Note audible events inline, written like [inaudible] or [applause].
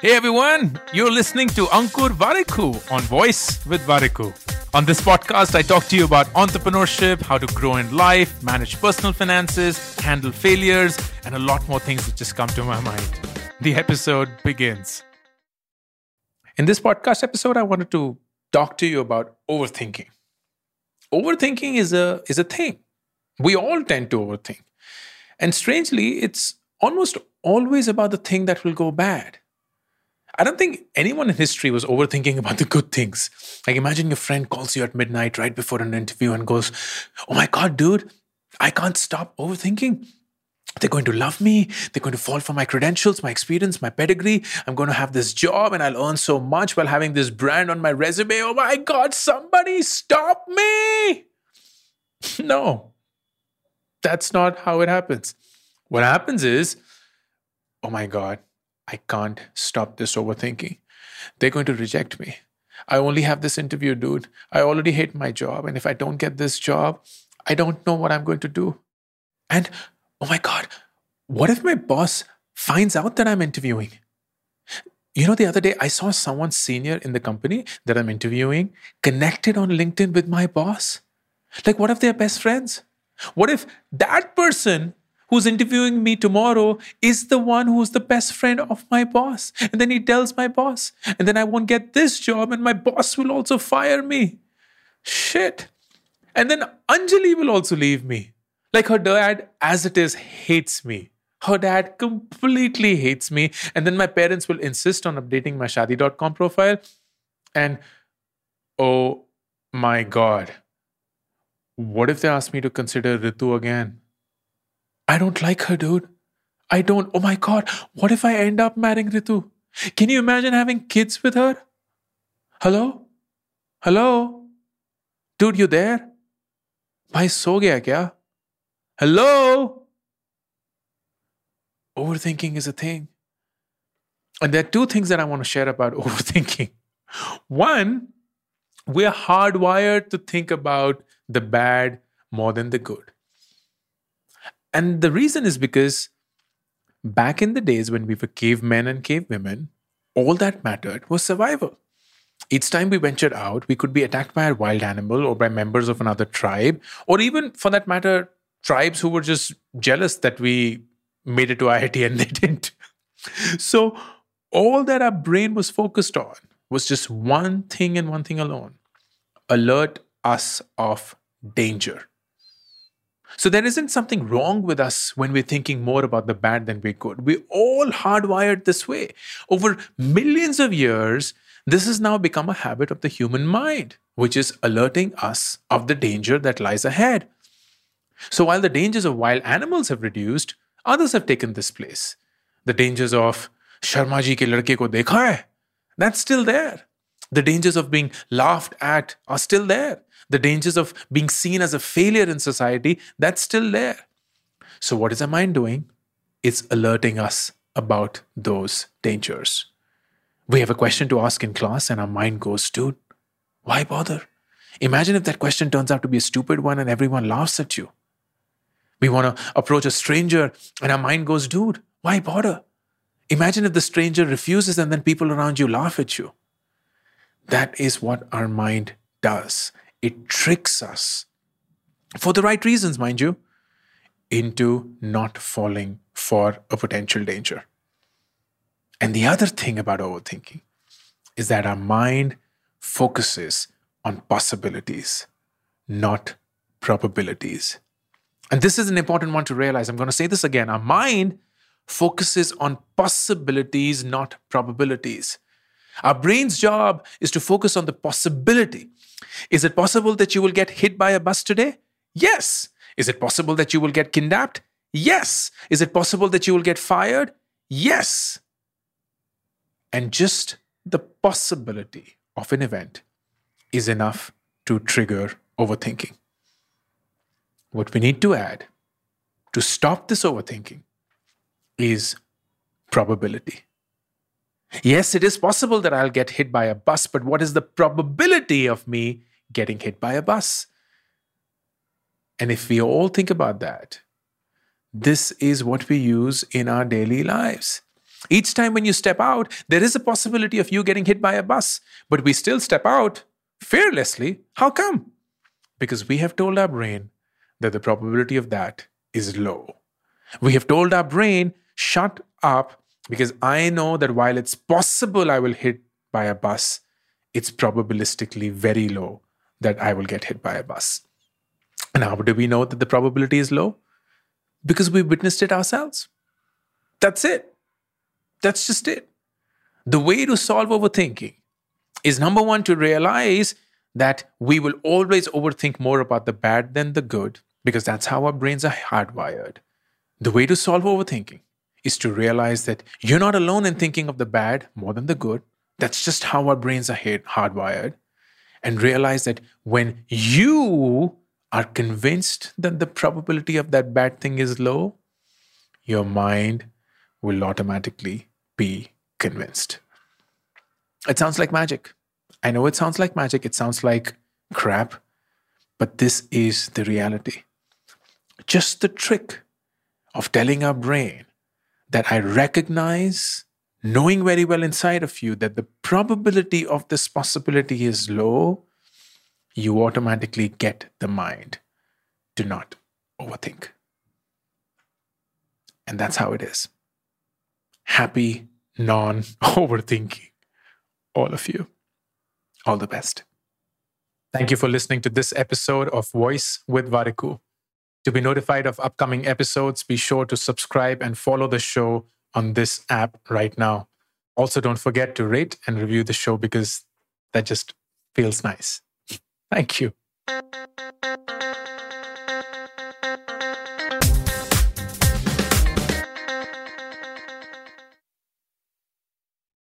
Hey everyone, you're listening to Ankur Warikoo on Voice with Warikoo. On this podcast, I talk to you about entrepreneurship, how to grow in life, manage personal finances, handle failures, and a lot more things that just come to my mind. The episode begins. In this podcast episode, I wanted to talk to you about overthinking. Overthinking is a is a thing. We all tend to overthink. And strangely, it's almost always about the thing that will go bad. I don't think anyone in history was overthinking about the good things. Like, imagine your friend calls you at midnight right before an interview and goes, Oh my God, dude, I can't stop overthinking. They're going to love me. They're going to fall for my credentials, my experience, my pedigree. I'm going to have this job and I'll earn so much while having this brand on my resume. Oh my God, somebody stop me. [laughs] no, that's not how it happens. What happens is, oh my God, I can't stop this overthinking. They're going to reject me. I only have this interview, dude. I already hate my job. And if I don't get this job, I don't know what I'm going to do. And oh my God, what if my boss finds out that I'm interviewing? You know, the other day I saw someone senior in the company that I'm interviewing connected on LinkedIn with my boss. Like, what if they're best friends? What if that person who's interviewing me tomorrow is the one who's the best friend of my boss. And then he tells my boss, and then I won't get this job, and my boss will also fire me. Shit. And then Anjali will also leave me. Like her dad, as it is, hates me. Her dad completely hates me. And then my parents will insist on updating my shadi.com profile. And oh my God, what if they ask me to consider Ritu again? I don't like her, dude. I don't. Oh my God. What if I end up marrying Ritu? Can you imagine having kids with her? Hello? Hello? Dude, you there? My so gaya kya? Hello? Overthinking is a thing. And there are two things that I want to share about [laughs] overthinking. One, we're hardwired to think about the bad more than the good. And the reason is because back in the days when we were cavemen and cavewomen, all that mattered was survival. Each time we ventured out, we could be attacked by a wild animal or by members of another tribe, or even for that matter, tribes who were just jealous that we made it to IIT and they [laughs] didn't. So, all that our brain was focused on was just one thing and one thing alone alert us of danger. So there isn't something wrong with us when we're thinking more about the bad than we could. We're all hardwired this way. Over millions of years, this has now become a habit of the human mind, which is alerting us of the danger that lies ahead. So while the dangers of wild animals have reduced, others have taken this place. The dangers of Sharma ji ke ladke ko dekha hai, that's still there. The dangers of being laughed at are still there the dangers of being seen as a failure in society, that's still there. So, what is our mind doing? It's alerting us about those dangers. We have a question to ask in class, and our mind goes, dude, why bother? Imagine if that question turns out to be a stupid one and everyone laughs at you. We want to approach a stranger, and our mind goes, dude, why bother? Imagine if the stranger refuses and then people around you laugh at you. That is what our mind does. It tricks us, for the right reasons, mind you, into not falling for a potential danger. And the other thing about overthinking is that our mind focuses on possibilities, not probabilities. And this is an important one to realize. I'm going to say this again. Our mind focuses on possibilities, not probabilities. Our brain's job is to focus on the possibility. Is it possible that you will get hit by a bus today? Yes. Is it possible that you will get kidnapped? Yes. Is it possible that you will get fired? Yes. And just the possibility of an event is enough to trigger overthinking. What we need to add to stop this overthinking is probability. Yes, it is possible that I'll get hit by a bus, but what is the probability of me getting hit by a bus? And if we all think about that, this is what we use in our daily lives. Each time when you step out, there is a possibility of you getting hit by a bus, but we still step out fearlessly. How come? Because we have told our brain that the probability of that is low. We have told our brain, shut up, because I know that while it's possible I will hit by a bus, it's probabilistically very low that I will get hit by a bus. And how do we know that the probability is low? Because we witnessed it ourselves. That's it. That's just it. The way to solve overthinking is number one, to realize that we will always overthink more about the bad than the good, because that's how our brains are hardwired. The way to solve overthinking is to realize that you're not alone in thinking of the bad more than the good. That's just how our brains are hardwired. And realize that when you are convinced that the probability of that bad thing is low, your mind will automatically be convinced. It sounds like magic. I know it sounds like magic, it sounds like crap, but this is the reality. Just the trick of telling our brain that I recognize, knowing very well inside of you that the probability of this possibility is low, you automatically get the mind to not overthink. And that's how it is. Happy non overthinking, all of you. All the best. Thank you for listening to this episode of Voice with Warikoo. To be notified of upcoming episodes, be sure to subscribe and follow the show on this app right now. Also, don't forget to rate and review the show because that just feels nice. Thank you.